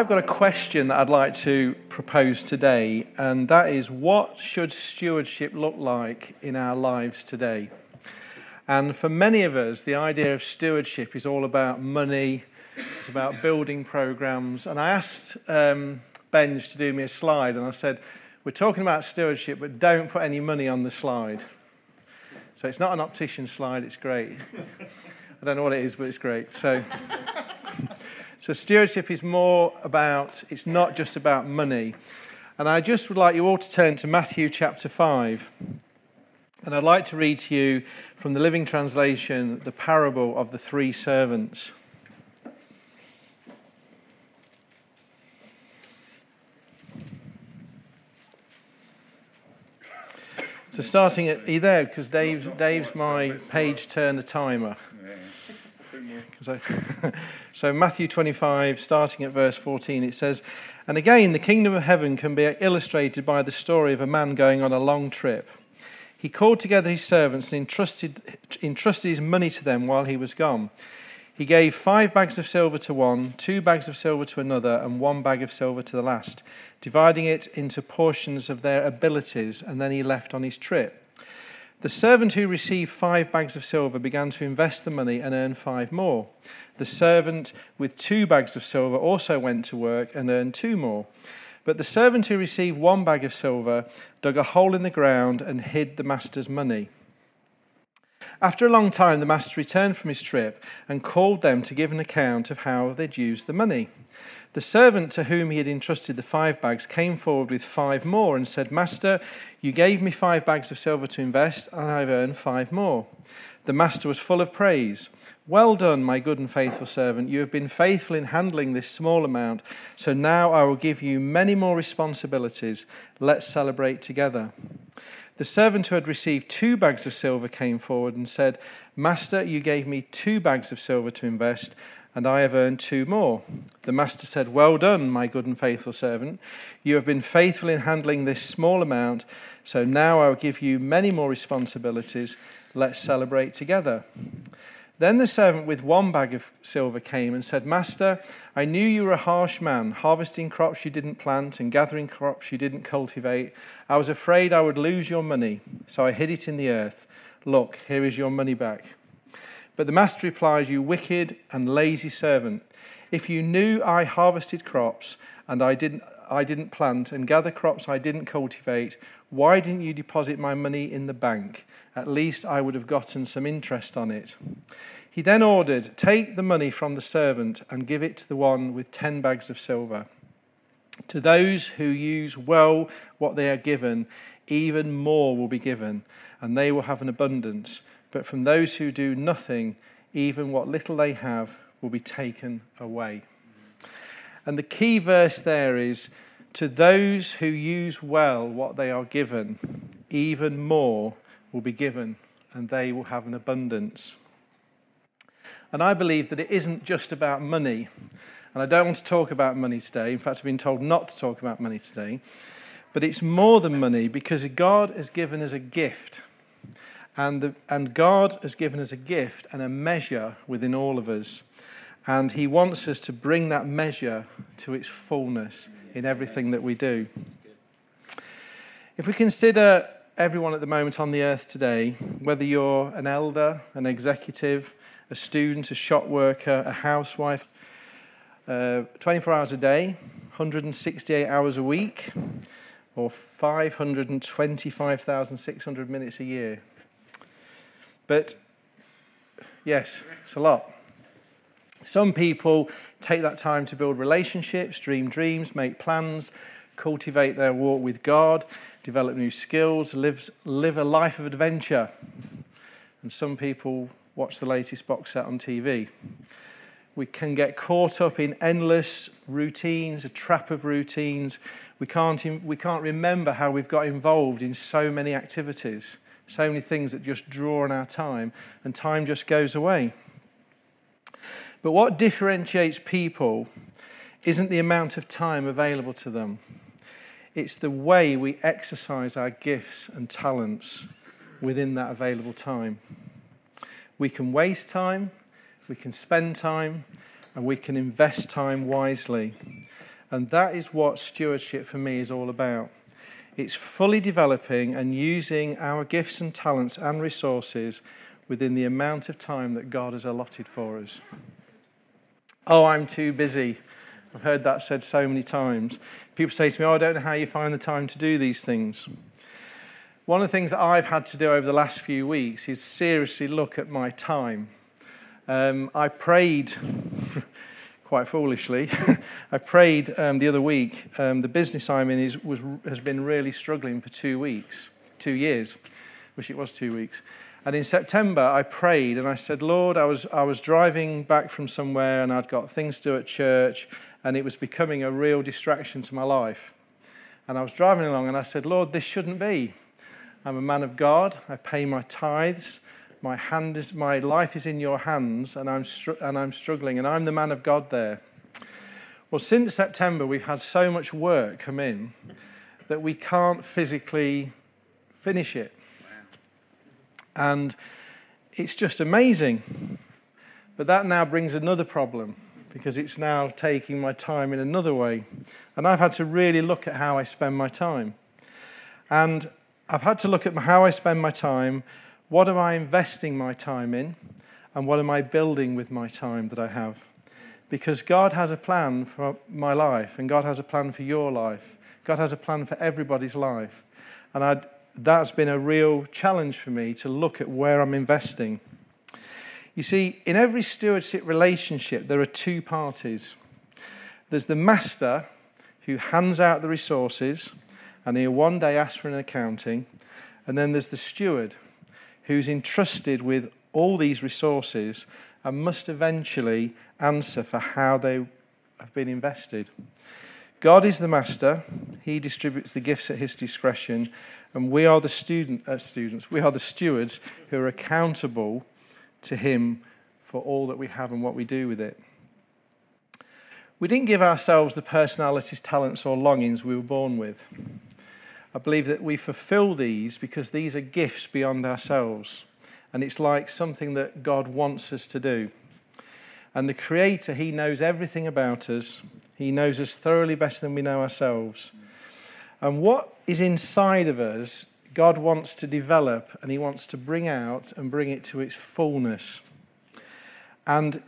I've got a question that I'd like to propose today, and that is what should stewardship look like in our lives today? And for many of us, the idea of stewardship is all about money, it's about building programs. And I asked um, Benj to do me a slide, and I said, We're talking about stewardship, but don't put any money on the slide. So it's not an optician slide, it's great. I don't know what it is, but it's great. So. So, stewardship is more about, it's not just about money. And I just would like you all to turn to Matthew chapter 5. And I'd like to read to you from the Living Translation the parable of the three servants. So, starting at, are you there? Because Dave's, Dave's my page turner timer. So, so, Matthew 25, starting at verse 14, it says, And again, the kingdom of heaven can be illustrated by the story of a man going on a long trip. He called together his servants and entrusted, entrusted his money to them while he was gone. He gave five bags of silver to one, two bags of silver to another, and one bag of silver to the last, dividing it into portions of their abilities, and then he left on his trip. The servant who received five bags of silver began to invest the money and earn five more. The servant with two bags of silver also went to work and earned two more. But the servant who received one bag of silver dug a hole in the ground and hid the master's money. After a long time, the master returned from his trip and called them to give an account of how they'd used the money. The servant to whom he had entrusted the five bags came forward with five more and said, Master, you gave me five bags of silver to invest, and I've earned five more. The master was full of praise. Well done, my good and faithful servant. You have been faithful in handling this small amount, so now I will give you many more responsibilities. Let's celebrate together. The servant who had received two bags of silver came forward and said, Master, you gave me two bags of silver to invest and I have earned two more. The master said, Well done, my good and faithful servant. You have been faithful in handling this small amount, so now I will give you many more responsibilities. Let's celebrate together. Then the servant with one bag of silver came and said, Master, I knew you were a harsh man, harvesting crops you didn't plant and gathering crops you didn't cultivate. I was afraid I would lose your money, so I hid it in the earth. Look, here is your money back. But the master replies, You wicked and lazy servant. If you knew I harvested crops and I didn't, I didn't plant and gather crops I didn't cultivate, why didn't you deposit my money in the bank? At least I would have gotten some interest on it. He then ordered, Take the money from the servant and give it to the one with ten bags of silver. To those who use well what they are given, even more will be given, and they will have an abundance. But from those who do nothing, even what little they have will be taken away. And the key verse there is to those who use well what they are given, even more will be given, and they will have an abundance. And I believe that it isn't just about money. And I don't want to talk about money today. In fact, I've been told not to talk about money today. But it's more than money because God has given us a gift. And, the, and God has given us a gift and a measure within all of us. And He wants us to bring that measure to its fullness in everything that we do. If we consider everyone at the moment on the earth today, whether you're an elder, an executive, a student, a shop worker, a housewife, uh, 24 hours a day, 168 hours a week, or 525,600 minutes a year. But yes, it's a lot. Some people take that time to build relationships, dream dreams, make plans, cultivate their walk with God, develop new skills, live, a life of adventure. And some people watch the latest box set on TV. We can get caught up in endless routines, a trap of routines. We can't, we can't remember how we've got involved in so many activities, so many things that just draw on our time, and time just goes away. But what differentiates people isn't the amount of time available to them, it's the way we exercise our gifts and talents within that available time. We can waste time, we can spend time, and we can invest time wisely. And that is what stewardship for me is all about. It's fully developing and using our gifts and talents and resources within the amount of time that God has allotted for us. Oh, I'm too busy. I've heard that said so many times. People say to me, Oh, I don't know how you find the time to do these things. One of the things that I've had to do over the last few weeks is seriously look at my time. Um, I prayed, quite foolishly, I prayed um, the other week. Um, the business I'm in is, was, has been really struggling for two weeks, two years. Wish it was two weeks. And in September, I prayed and I said, Lord, I was, I was driving back from somewhere and I'd got things to do at church and it was becoming a real distraction to my life. And I was driving along and I said, Lord, this shouldn't be. I'm a man of God. I pay my tithes. My, hand is, my life is in your hands and I'm, str- and I'm struggling, and I'm the man of God there. Well, since September, we've had so much work come in that we can't physically finish it. And it's just amazing. But that now brings another problem because it's now taking my time in another way. And I've had to really look at how I spend my time. And I've had to look at how I spend my time. What am I investing my time in? And what am I building with my time that I have? Because God has a plan for my life, and God has a plan for your life. God has a plan for everybody's life. And I'd, that's been a real challenge for me to look at where I'm investing. You see, in every stewardship relationship, there are two parties there's the master who hands out the resources, and he'll one day ask for an accounting. And then there's the steward who's entrusted with all these resources and must eventually answer for how they have been invested. God is the master. He distributes the gifts at his discretion, and we are the student, uh, students. We are the stewards who are accountable to Him for all that we have and what we do with it. We didn't give ourselves the personalities, talents, or longings we were born with. I believe that we fulfill these because these are gifts beyond ourselves. And it's like something that God wants us to do. And the Creator, He knows everything about us, He knows us thoroughly better than we know ourselves. And what is inside of us God wants to develop and He wants to bring out and bring it to its fullness. And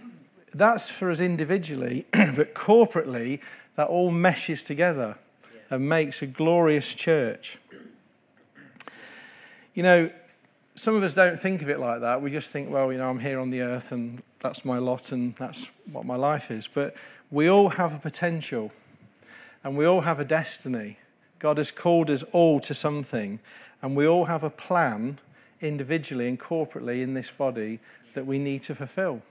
that's for us individually, but corporately, that all meshes together and makes a glorious church. You know, some of us don't think of it like that. We just think, well, you know, I'm here on the earth and that's my lot and that's what my life is. But we all have a potential and we all have a destiny. God has called us all to something. And we all have a plan individually and corporately in this body that we need to fulfill.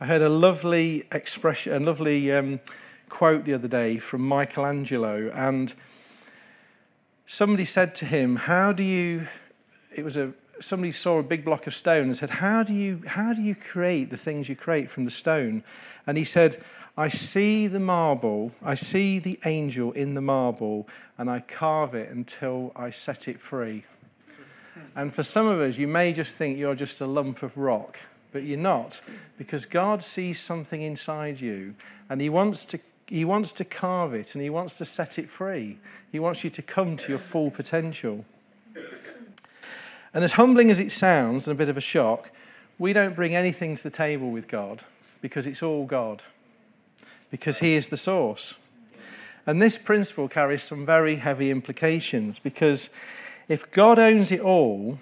I heard a lovely expression, a lovely um, quote the other day from Michelangelo, and somebody said to him, "How do you?" It was a somebody saw a big block of stone and said, "How do you how do you create the things you create from the stone?" And he said, I see the marble, I see the angel in the marble, and I carve it until I set it free. And for some of us, you may just think you're just a lump of rock, but you're not, because God sees something inside you, and He wants to, he wants to carve it, and He wants to set it free. He wants you to come to your full potential. And as humbling as it sounds, and a bit of a shock, we don't bring anything to the table with God because it's all God because He is the source. And this principle carries some very heavy implications because if God owns it all,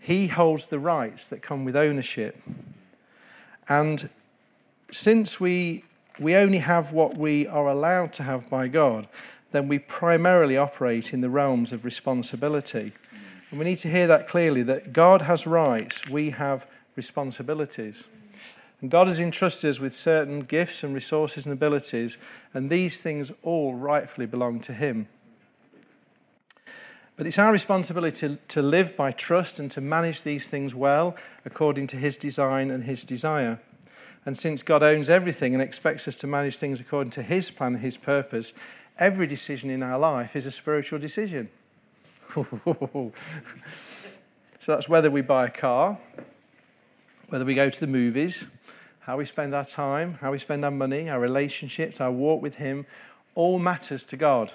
He holds the rights that come with ownership. And since we, we only have what we are allowed to have by God, then we primarily operate in the realms of responsibility. And we need to hear that clearly that God has rights, we have responsibilities. And God has entrusted us with certain gifts and resources and abilities, and these things all rightfully belong to Him. But it's our responsibility to, to live by trust and to manage these things well according to His design and His desire. And since God owns everything and expects us to manage things according to His plan and His purpose, every decision in our life is a spiritual decision. so that's whether we buy a car, whether we go to the movies, how we spend our time, how we spend our money, our relationships, our walk with Him, all matters to God.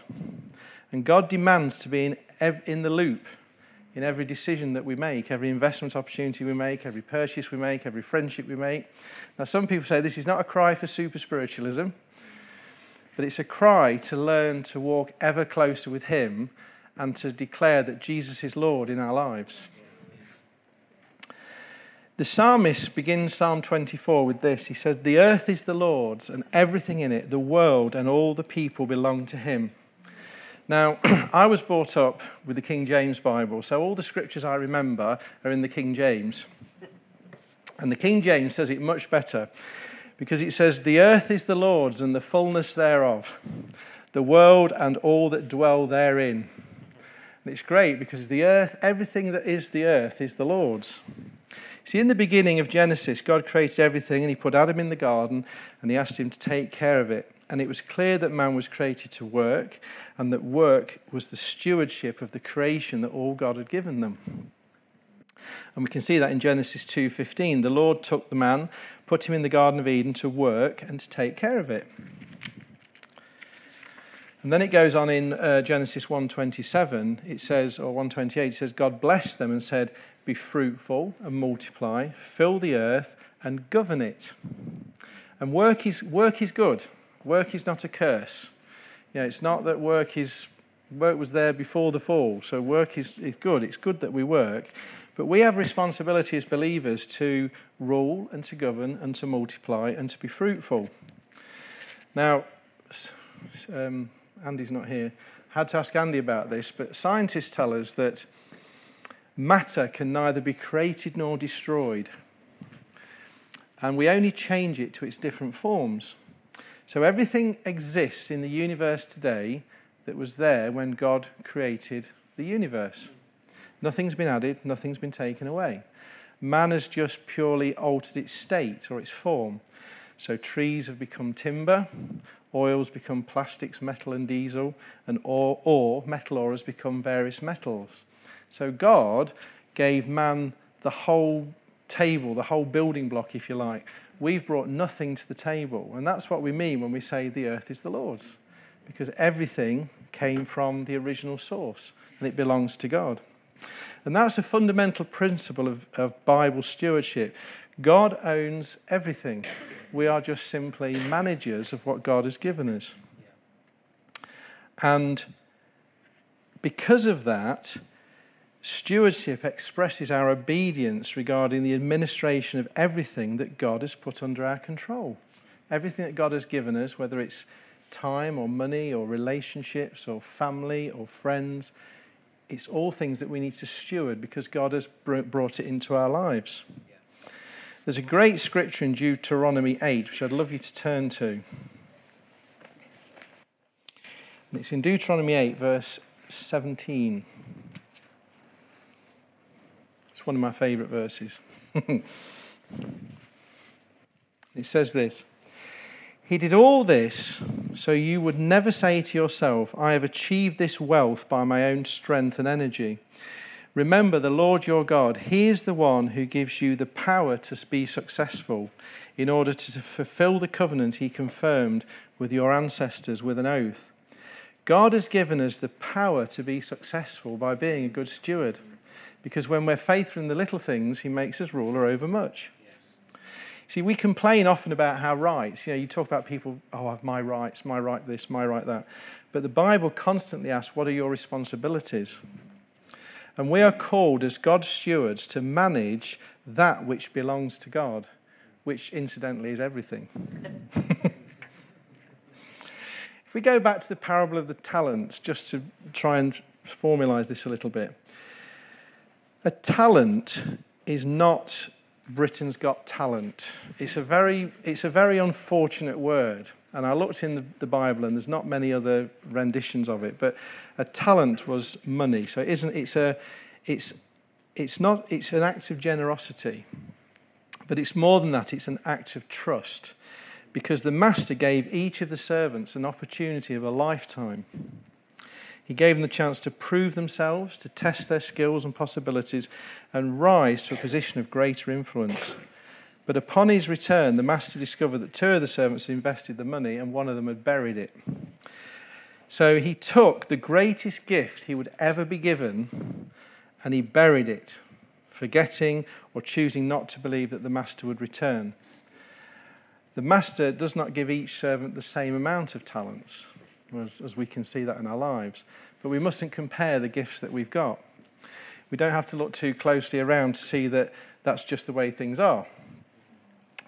And God demands to be in, in the loop in every decision that we make, every investment opportunity we make, every purchase we make, every friendship we make. Now, some people say this is not a cry for super spiritualism, but it's a cry to learn to walk ever closer with Him and to declare that Jesus is Lord in our lives. The psalmist begins Psalm 24 with this. He says, The earth is the Lord's and everything in it, the world and all the people belong to him. Now, I was brought up with the King James Bible, so all the scriptures I remember are in the King James. And the King James says it much better because it says, The earth is the Lord's and the fullness thereof, the world and all that dwell therein. And it's great because the earth, everything that is the earth, is the Lord's. See, in the beginning of Genesis, God created everything and He put Adam in the garden and He asked him to take care of it. And it was clear that man was created to work and that work was the stewardship of the creation that all God had given them. And we can see that in Genesis 2:15. The Lord took the man, put him in the garden of Eden to work and to take care of it. And then it goes on in uh, Genesis 1:27. It says or 128 it says God blessed them and said, be fruitful and multiply, fill the earth and govern it. And work is, work is good. Work is not a curse. You know, it's not that work is work was there before the fall, so work is, is good. It's good that we work. But we have responsibility as believers to rule and to govern and to multiply and to be fruitful. Now, um, Andy's not here. I had to ask Andy about this, but scientists tell us that Matter can neither be created nor destroyed. And we only change it to its different forms. So everything exists in the universe today that was there when God created the universe. Nothing's been added, nothing's been taken away. Man has just purely altered its state or its form. So trees have become timber, oils become plastics, metal, and diesel, and ore, metal ore has become various metals. So God gave man the whole table, the whole building block, if you like. We've brought nothing to the table. And that's what we mean when we say the earth is the Lord's, because everything came from the original source and it belongs to God. And that's a fundamental principle of, of Bible stewardship. God owns everything. We are just simply managers of what God has given us. And because of that, Stewardship expresses our obedience regarding the administration of everything that God has put under our control. Everything that God has given us, whether it's time or money or relationships or family or friends, it's all things that we need to steward because God has brought it into our lives. There's a great scripture in Deuteronomy 8, which I'd love you to turn to. It's in Deuteronomy 8, verse 17. It's one of my favourite verses. it says this He did all this so you would never say to yourself, I have achieved this wealth by my own strength and energy. Remember the Lord your God. He is the one who gives you the power to be successful in order to fulfill the covenant he confirmed with your ancestors with an oath. God has given us the power to be successful by being a good steward. Because when we're faithful in the little things, He makes us ruler over much. See, we complain often about how rights, you know, you talk about people, oh, I have my rights, my right this, my right that. But the Bible constantly asks, what are your responsibilities? And we are called as God's stewards to manage that which belongs to God, which incidentally is everything. if we go back to the parable of the talents, just to try and formalize this a little bit, a talent is not Britain's Got Talent. It's a very, it's a very unfortunate word. And I looked in the, Bible, and there's not many other renditions of it. But a talent was money, so it isn't. It's a, it's, it's not. It's an act of generosity, but it's more than that. It's an act of trust, because the master gave each of the servants an opportunity of a lifetime. He gave them the chance to prove themselves, to test their skills and possibilities, and rise to a position of greater influence. But upon his return, the master discovered that two of the servants had invested the money and one of them had buried it. So he took the greatest gift he would ever be given and he buried it, forgetting or choosing not to believe that the master would return. The master does not give each servant the same amount of talents, as, we can see that in our lives. But we mustn't compare the gifts that we've got. We don't have to look too closely around to see that that's just the way things are.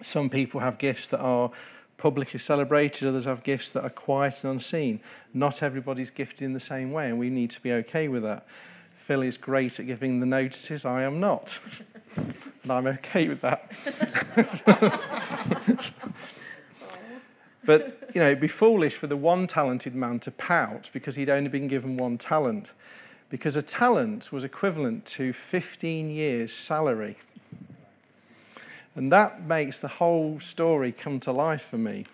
Some people have gifts that are publicly celebrated, others have gifts that are quiet and unseen. Not everybody's gifted in the same way, and we need to be okay with that. Phil is great at giving the notices, I am not. and I'm okay with that. but, you know, it'd be foolish for the one talented man to pout because he'd only been given one talent. Because a talent was equivalent to 15 years' salary and that makes the whole story come to life for me.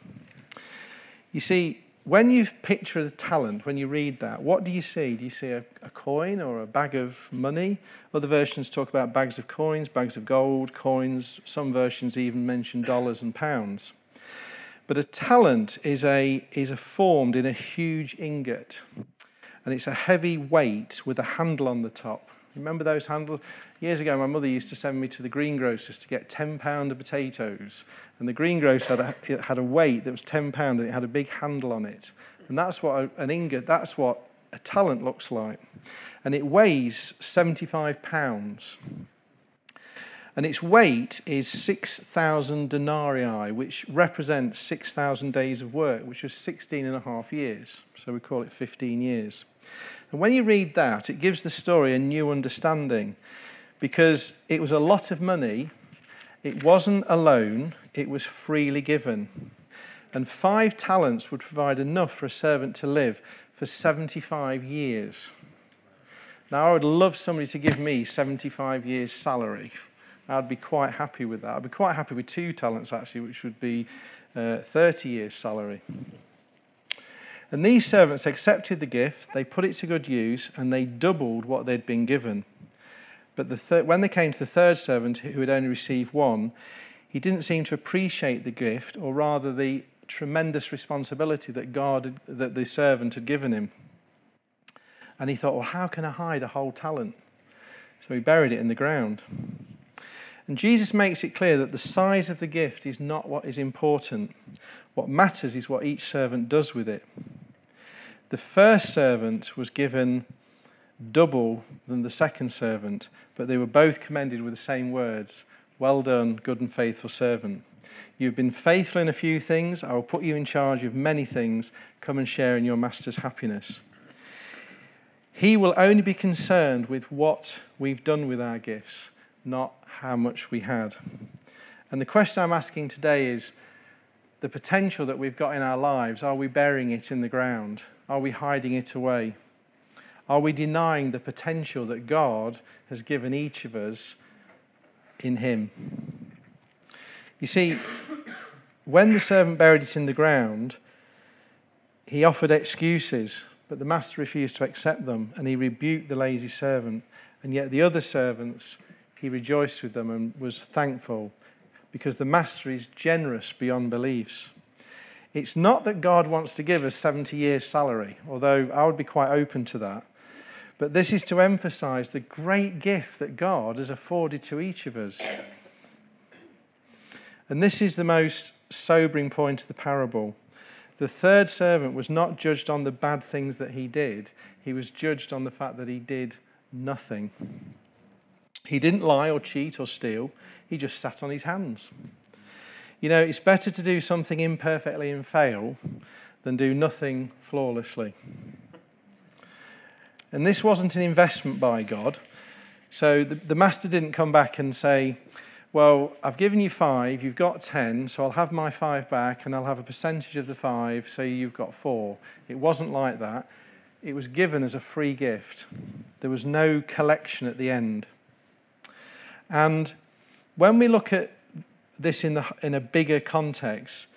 You see, when you picture the talent, when you read that, what do you see? Do you see a, a, coin or a bag of money? Other versions talk about bags of coins, bags of gold, coins. Some versions even mention dollars and pounds. But a talent is, a, is a formed in a huge ingot, and it's a heavy weight with a handle on the top. Remember those handles? Years ago, my mother used to send me to the greengrocers to get 10 pound of potatoes. And the greengrocer had a, it had a weight that was 10 pound and it had a big handle on it. And that's what an ingot, that's what a talent looks like. And it weighs 75 pounds. And its weight is 6,000 denarii, which represents 6,000 days of work, which was 16 and a half years. So we call it 15 years. And when you read that, it gives the story a new understanding because it was a lot of money. It wasn't a loan, it was freely given. And five talents would provide enough for a servant to live for 75 years. Now, I would love somebody to give me 75 years' salary. I'd be quite happy with that. I'd be quite happy with two talents, actually, which would be uh, 30 years' salary. And these servants accepted the gift, they put it to good use, and they doubled what they'd been given. But the thir- when they came to the third servant, who had only received one, he didn't seem to appreciate the gift, or rather the tremendous responsibility that God, that the servant had given him. And he thought, well, how can I hide a whole talent? So he buried it in the ground. And Jesus makes it clear that the size of the gift is not what is important. What matters is what each servant does with it. The first servant was given double than the second servant, but they were both commended with the same words Well done, good and faithful servant. You've been faithful in a few things, I will put you in charge of many things. Come and share in your master's happiness. He will only be concerned with what we've done with our gifts, not how much we had. And the question I'm asking today is the potential that we've got in our lives, are we burying it in the ground? Are we hiding it away? Are we denying the potential that God has given each of us in Him? You see, when the servant buried it in the ground, he offered excuses, but the master refused to accept them, and he rebuked the lazy servant. And yet the other servants, he rejoiced with them and was thankful because the master is generous beyond beliefs. It's not that God wants to give us 70 years' salary, although I would be quite open to that. But this is to emphasize the great gift that God has afforded to each of us. And this is the most sobering point of the parable. The third servant was not judged on the bad things that he did, he was judged on the fact that he did nothing. He didn't lie or cheat or steal, he just sat on his hands. You know, it's better to do something imperfectly and fail than do nothing flawlessly. And this wasn't an investment by God. So the, the master didn't come back and say, well, I've given you five, you've got ten, so I'll have my five back and I'll have a percentage of the five, so you've got four. It wasn't like that. It was given as a free gift, there was no collection at the end. And when we look at this in, the, in a bigger context,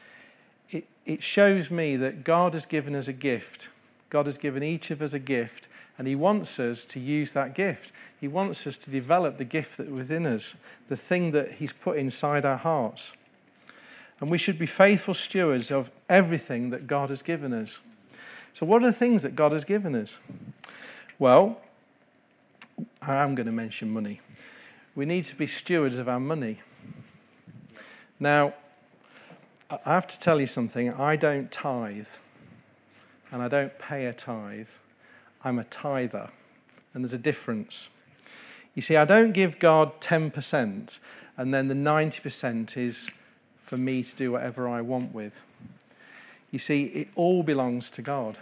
it, it shows me that God has given us a gift. God has given each of us a gift, and He wants us to use that gift. He wants us to develop the gift that within us, the thing that He's put inside our hearts. And we should be faithful stewards of everything that God has given us. So, what are the things that God has given us? Well, I'm going to mention money. We need to be stewards of our money. Now, I have to tell you something. I don't tithe, and I don't pay a tithe. I'm a tither, and there's a difference. You see, I don't give God 10%, and then the 90% is for me to do whatever I want with. You see, it all belongs to God,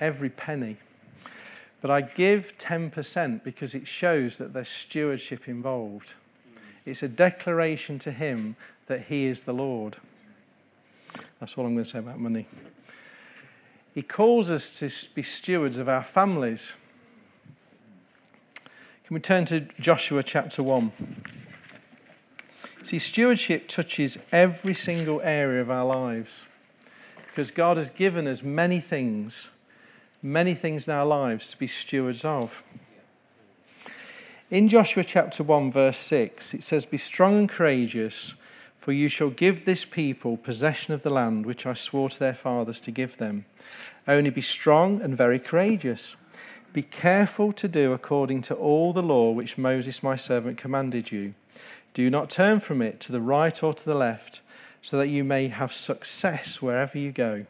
every penny. But I give 10% because it shows that there's stewardship involved. It's a declaration to Him that He is the Lord. That's all I'm going to say about money. He calls us to be stewards of our families. Can we turn to Joshua chapter 1? See, stewardship touches every single area of our lives because God has given us many things, many things in our lives to be stewards of. In Joshua chapter 1, verse 6, it says, Be strong and courageous, for you shall give this people possession of the land which I swore to their fathers to give them. Only be strong and very courageous. Be careful to do according to all the law which Moses my servant commanded you. Do not turn from it to the right or to the left, so that you may have success wherever you go.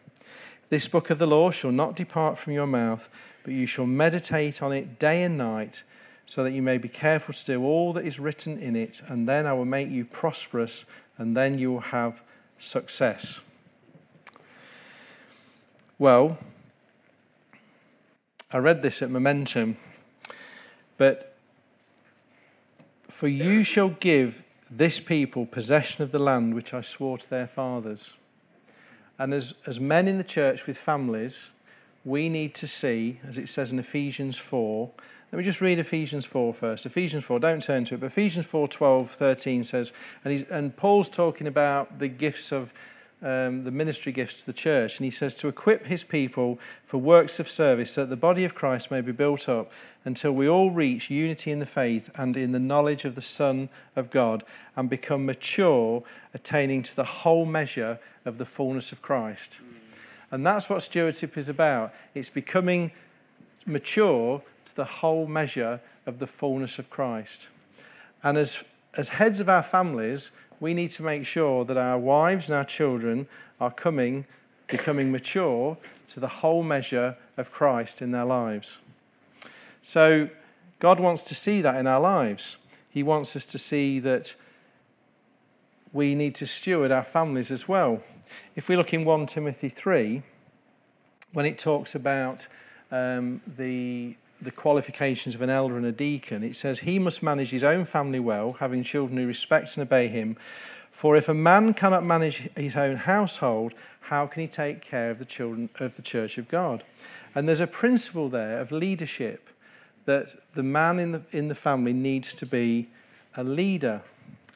This book of the law shall not depart from your mouth, but you shall meditate on it day and night so that you may be careful to do all that is written in it, and then I will make you prosperous, and then you will have success. Well, I read this at Momentum, but for you shall give this people possession of the land which I swore to their fathers. And as, as men in the church with families, we need to see, as it says in Ephesians 4, let me just read Ephesians 4 first. Ephesians 4, don't turn to it, but Ephesians 4 12, 13 says, and, he's, and Paul's talking about the gifts of um, the ministry gifts to the church, and he says, to equip his people for works of service so that the body of Christ may be built up until we all reach unity in the faith and in the knowledge of the Son of God and become mature, attaining to the whole measure of the fullness of Christ. And that's what stewardship is about. It's becoming mature the whole measure of the fullness of Christ. And as, as heads of our families, we need to make sure that our wives and our children are coming, becoming mature to the whole measure of Christ in their lives. So, God wants to see that in our lives. He wants us to see that we need to steward our families as well. If we look in 1 Timothy 3, when it talks about um, the the qualifications of an elder and a deacon, it says he must manage his own family well, having children who respect and obey him. For if a man cannot manage his own household, how can he take care of the children of the church of God? And there's a principle there of leadership that the man in the, in the family needs to be a leader.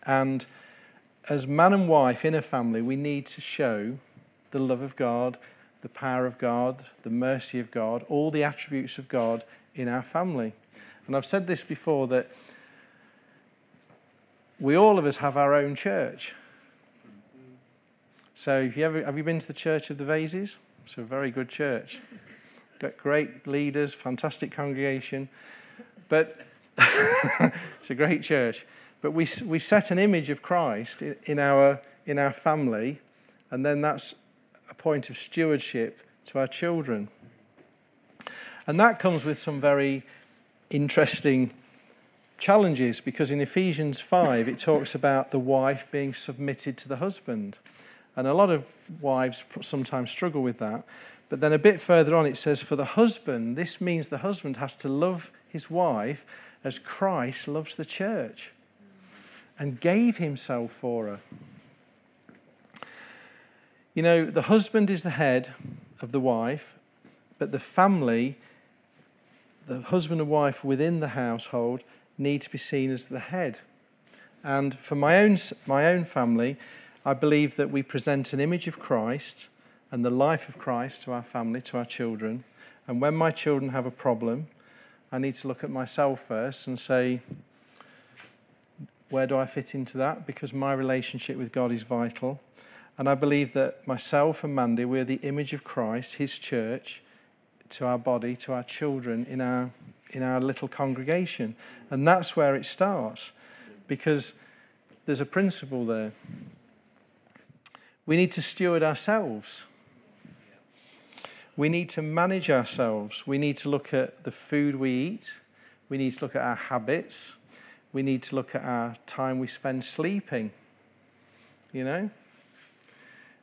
And as man and wife in a family, we need to show the love of God, the power of God, the mercy of God, all the attributes of God in our family. And I've said this before that we all of us have our own church. So, have you, ever, have you been to the Church of the Vases? It's a very good church. Got great leaders, fantastic congregation. But it's a great church. But we, we set an image of Christ in our, in our family, and then that's a point of stewardship to our children. And that comes with some very interesting challenges because in Ephesians 5 it talks about the wife being submitted to the husband. And a lot of wives sometimes struggle with that. But then a bit further on it says, For the husband, this means the husband has to love his wife as Christ loves the church. and gave himself for her. You know, the husband is the head of the wife, but the family, the husband and wife within the household, need to be seen as the head. And for my own, my own family, I believe that we present an image of Christ and the life of Christ to our family, to our children. And when my children have a problem, I need to look at myself first and say, where do I fit into that? Because my relationship with God is vital. And I believe that myself and Mandy, we're the image of Christ, His church, to our body, to our children in our, in our little congregation. And that's where it starts. Because there's a principle there. We need to steward ourselves. We need to manage ourselves. We need to look at the food we eat. We need to look at our habits. We need to look at our time we spend sleeping. You know?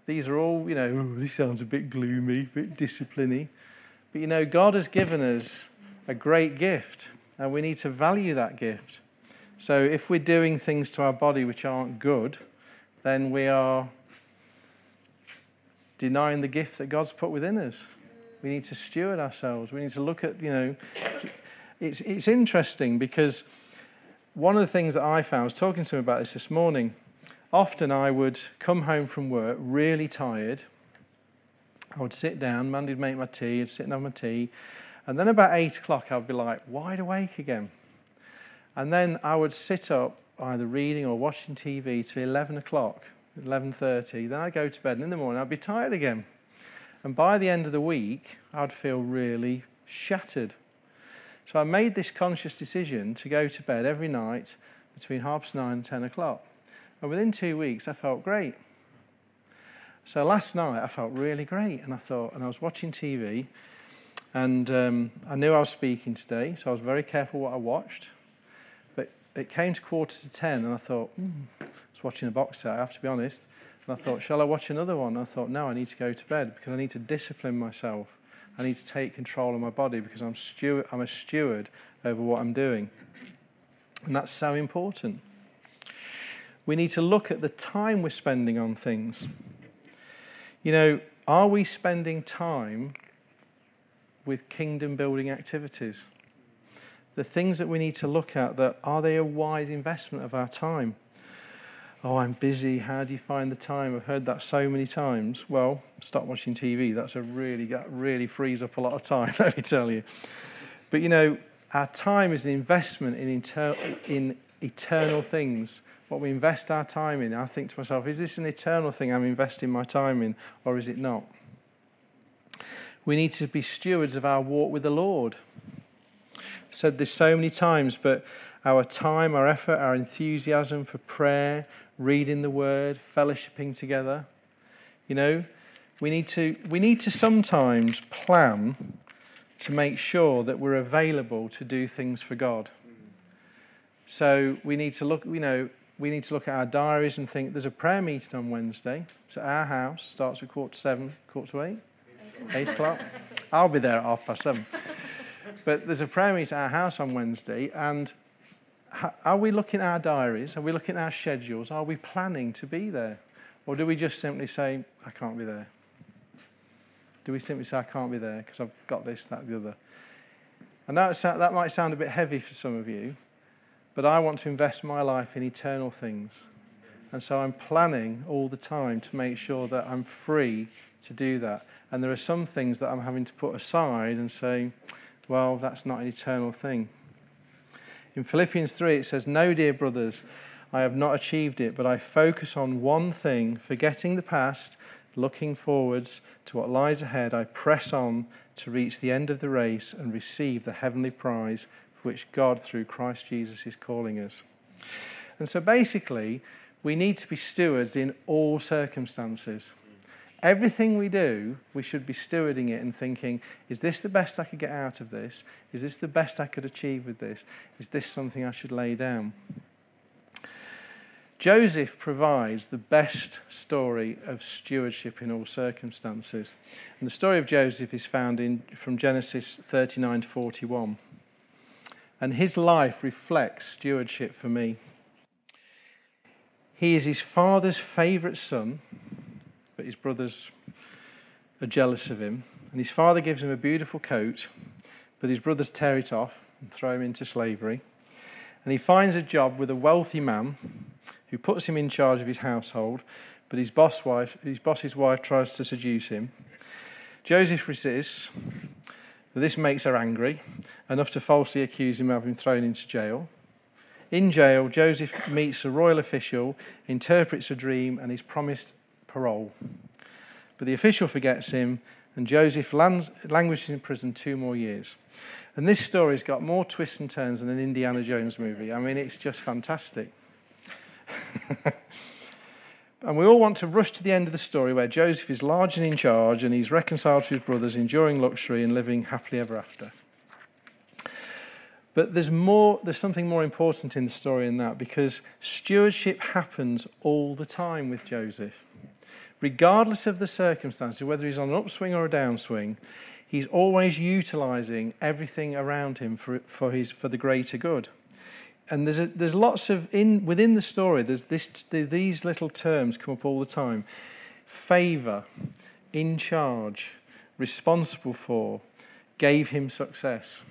These are all, you know, oh, this sounds a bit gloomy, a bit discipliny. But you know, God has given us a great gift, and we need to value that gift. So if we're doing things to our body which aren't good, then we are denying the gift that God's put within us. We need to steward ourselves. We need to look at, you know, it's, it's interesting because one of the things that I found, I was talking to him about this this morning, often I would come home from work really tired. I would sit down, Mandy would make my tea, I'd sit and have my tea. And then about eight o'clock, I'd be like wide awake again. And then I would sit up either reading or watching TV till 11 o'clock, 11.30. Then I'd go to bed and in the morning I'd be tired again. And by the end of the week, I'd feel really shattered. So I made this conscious decision to go to bed every night between half past nine and 10 o'clock. And within two weeks, I felt great. So last night, I felt really great. And I thought, and I was watching TV, and um, I knew I was speaking today, so I was very careful what I watched. But it came to quarter to 10, and I thought, mm, I was watching a box set, I have to be honest. And I thought, shall I watch another one? And I thought, no, I need to go to bed because I need to discipline myself. I need to take control of my body because I'm, steward, I'm a steward over what I'm doing. And that's so important we need to look at the time we're spending on things. You know, are we spending time with kingdom building activities? The things that we need to look at that are they a wise investment of our time? Oh, I'm busy. How do you find the time? I've heard that so many times. Well, stop watching TV. That's a really that really frees up a lot of time, let me tell you. But you know, our time is an investment in, inter- in eternal things what we invest our time in, I think to myself, is this an eternal thing I'm investing my time in, or is it not? We need to be stewards of our walk with the Lord. I've said this so many times, but our time, our effort, our enthusiasm for prayer, reading the word, fellowshipping together, you know, we need to we need to sometimes plan to make sure that we're available to do things for God. So we need to look, you know, we need to look at our diaries and think there's a prayer meeting on Wednesday. It's at our house, starts at quarter to seven, quarter to eight, eight o'clock. I'll be there at half past seven. But there's a prayer meeting at our house on Wednesday, and are we looking at our diaries? Are we looking at our schedules? Are we planning to be there? Or do we just simply say, I can't be there? Do we simply say, I can't be there because I've got this, that, the other? And that, that might sound a bit heavy for some of you, but I want to invest my life in eternal things. And so I'm planning all the time to make sure that I'm free to do that. And there are some things that I'm having to put aside and say, well, that's not an eternal thing. In Philippians 3, it says, No, dear brothers, I have not achieved it, but I focus on one thing, forgetting the past, looking forwards to what lies ahead. I press on to reach the end of the race and receive the heavenly prize for which God, through Christ Jesus, is calling us. And so basically, we need to be stewards in all circumstances. Everything we do, we should be stewarding it and thinking, is this the best I could get out of this? Is this the best I could achieve with this? Is this something I should lay down? Joseph provides the best story of stewardship in all circumstances. And the story of Joseph is found in, from Genesis 39 to 41. And his life reflects stewardship for me. He is his father's favourite son, but his brothers are jealous of him. And his father gives him a beautiful coat, but his brothers tear it off and throw him into slavery. And he finds a job with a wealthy man who puts him in charge of his household, but his boss wife, his boss's wife tries to seduce him. Joseph resists, but this makes her angry, enough to falsely accuse him of having thrown into jail. In jail, Joseph meets a royal official, interprets a dream, and is promised parole. But the official forgets him, and Joseph lands, languishes in prison two more years. And this story's got more twists and turns than an Indiana Jones movie. I mean, it's just fantastic. and we all want to rush to the end of the story where Joseph is large and in charge and he's reconciled to his brothers, enjoying luxury and living happily ever after. But there's more there's something more important in the story than that because stewardship happens all the time with Joseph. Regardless of the circumstances, whether he's on an upswing or a downswing, he's always utilizing everything around him for, for, his, for the greater good. And there's, a, there's lots of, in, within the story, there's this, these little terms come up all the time favor, in charge, responsible for, gave him success.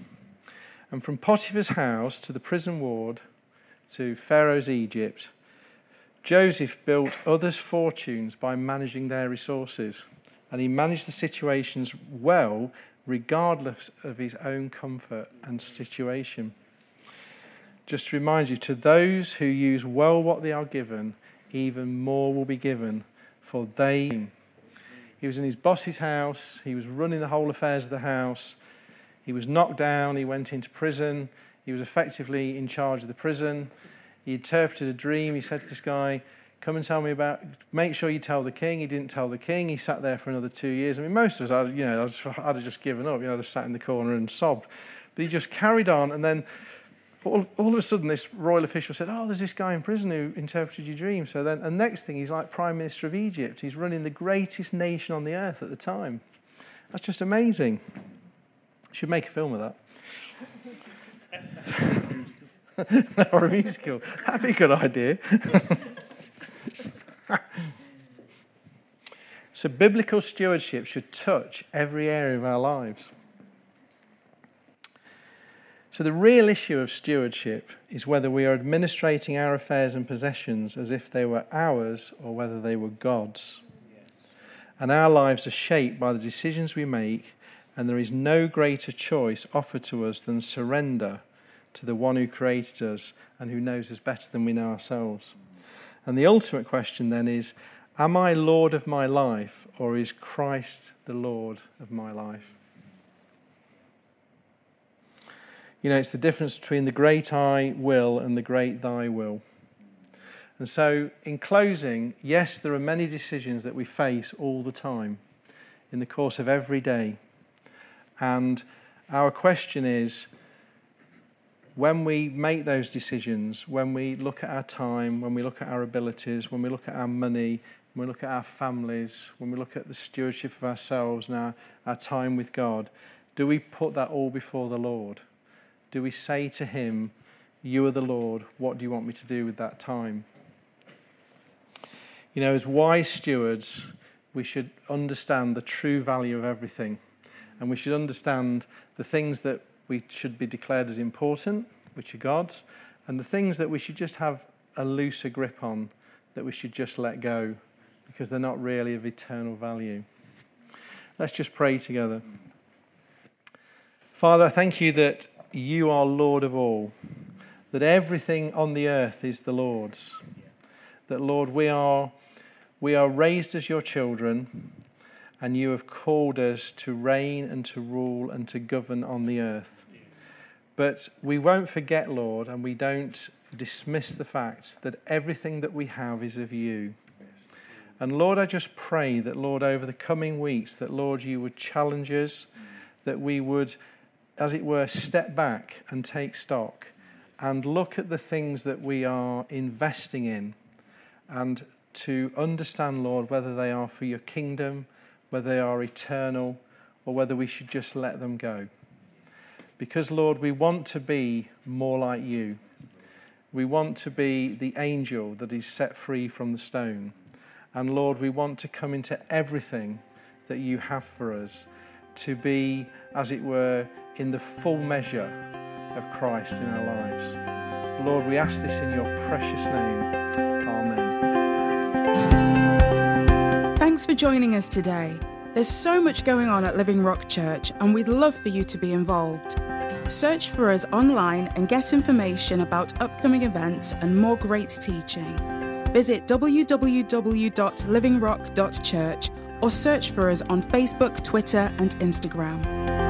And from Potiphar's house to the prison ward to Pharaoh's Egypt, Joseph built others' fortunes by managing their resources. And he managed the situations well, regardless of his own comfort and situation. Just to remind you, to those who use well what they are given, even more will be given, for they. He was in his boss's house, he was running the whole affairs of the house, he was knocked down, he went into prison, he was effectively in charge of the prison. He interpreted a dream. He said to this guy, Come and tell me about, make sure you tell the king. He didn't tell the king. He sat there for another two years. I mean, most of us, I'd, you know, I'd, I'd have just given up. You know, I'd have sat in the corner and sobbed. But he just carried on. And then all, all of a sudden, this royal official said, Oh, there's this guy in prison who interpreted your dream. So then, and next thing, he's like Prime Minister of Egypt. He's running the greatest nation on the earth at the time. That's just amazing. Should make a film of that. or a musical. That'd be a good idea. so, biblical stewardship should touch every area of our lives. So, the real issue of stewardship is whether we are administrating our affairs and possessions as if they were ours or whether they were God's. And our lives are shaped by the decisions we make and there is no greater choice offered to us than surrender to the one who created us and who knows us better than we know ourselves. And the ultimate question then is Am I Lord of my life, or is Christ the Lord of my life? You know, it's the difference between the great I will and the great thy will. And so, in closing, yes, there are many decisions that we face all the time in the course of every day. And our question is when we make those decisions, when we look at our time, when we look at our abilities, when we look at our money, when we look at our families, when we look at the stewardship of ourselves and our, our time with God, do we put that all before the Lord? Do we say to Him, You are the Lord, what do you want me to do with that time? You know, as wise stewards, we should understand the true value of everything and we should understand the things that we should be declared as important, which are God's, and the things that we should just have a looser grip on, that we should just let go, because they're not really of eternal value. Let's just pray together. Father, I thank you that you are Lord of all, that everything on the earth is the Lord's. That, Lord, we are, we are raised as your children and you have called us to reign and to rule and to govern on the earth. But we won't forget, Lord, and we don't dismiss the fact that everything that we have is of you. And Lord, I just pray that, Lord, over the coming weeks, that, Lord, you would challenge us, that we would, as it were, step back and take stock and look at the things that we are investing in and to understand, Lord, whether they are for your kingdom whether they are eternal or whether we should just let them go. Because, Lord, we want to be more like you. We want to be the angel that is set free from the stone. And Lord, we want to come into everything that you have for us to be, as it were, in the full measure of Christ in our lives. Lord, we ask this in your precious name. Amen. Thanks for joining us today. There's so much going on at Living Rock Church, and we'd love for you to be involved. Search for us online and get information about upcoming events and more great teaching. Visit www.livingrock.church or search for us on Facebook, Twitter, and Instagram.